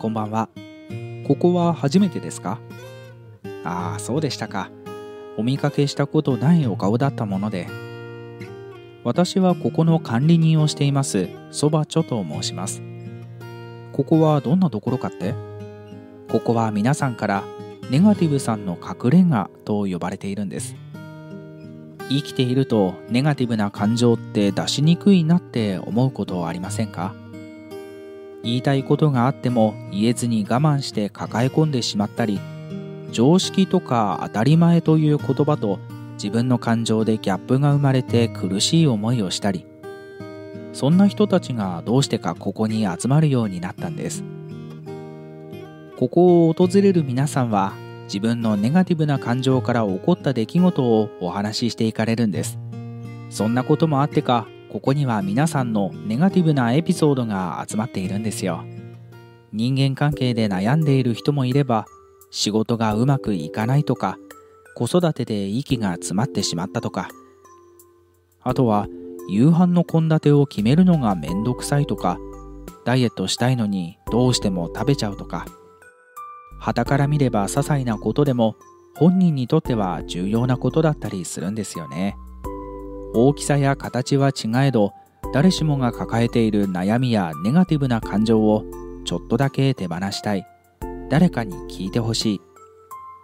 こんばんは。ここは初めてですか？ああ、そうでしたか。お見かけしたことないお顔だったもので。私はここの管理人をしています、そばちょと申します。ここはどんなところかって？ここは皆さんからネガティブさんの隠れ家と呼ばれているんです。生きているとネガティブな感情って出しにくいなって思うことはありませんか？言いたいことがあっても言えずに我慢して抱え込んでしまったり常識とか当たり前という言葉と自分の感情でギャップが生まれて苦しい思いをしたりそんな人たちがどうしてかここに集まるようになったんです。ここを訪れる皆さんは自分のネガティブな感情から起こった出来事をお話ししていかれるんです。そんなこともあってかここには皆さんのネガティブなエピソードが集まっているんですよ人間関係で悩んでいる人もいれば仕事がうまくいかないとか子育てで息が詰まってしまったとかあとは夕飯の献立を決めるのがめんどくさいとかダイエットしたいのにどうしても食べちゃうとか傍から見れば些細なことでも本人にとっては重要なことだったりするんですよね。大きさや形は違えど誰しもが抱えている悩みやネガティブな感情をちょっとだけ手放したい。誰かに聞いてほしい。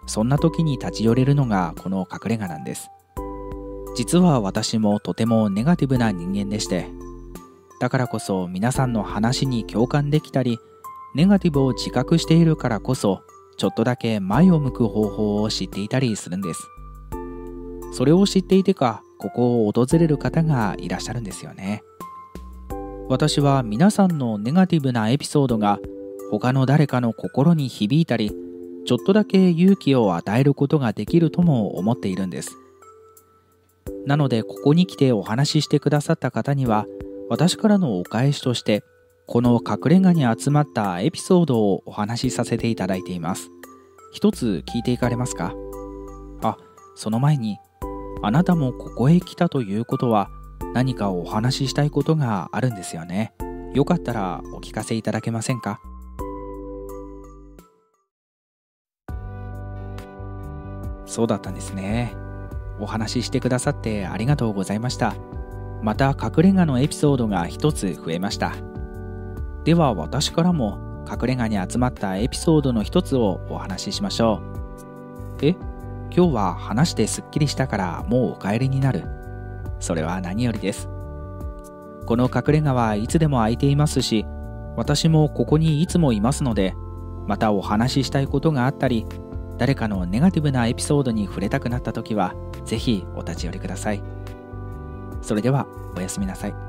そんな時に立ち寄れるのがこの隠れ家なんです。実は私もとてもネガティブな人間でしてだからこそ皆さんの話に共感できたりネガティブを自覚しているからこそちょっとだけ前を向く方法を知っていたりするんです。それを知っていてかここを訪れる方がいらっしゃるんですよね。私は皆さんのネガティブなエピソードが他の誰かの心に響いたりちょっとだけ勇気を与えることができるとも思っているんです。なのでここに来てお話ししてくださった方には私からのお返しとしてこの隠れ家に集まったエピソードをお話しさせていただいています。一つ聞いていかれますか？あその前にあなたもここへ来たということは何かお話ししたいことがあるんですよね。よかったらお聞かせいただけませんか？そうだったんですね。お話ししてくださってありがとうございました。また隠れ家のエピソードが一つ増えました。では私からも隠れ家に集まったエピソードの一つをお話ししましょう。え？今日は話してすっきりしたからもうお帰りになる。それは何よりです。この隠れ家はいつでも空いていますし、私もここにいつもいますので、またお話ししたいことがあったり、誰かのネガティブなエピソードに触れたくなった時は、ぜひお立ち寄りください。それでは、おやすみなさい。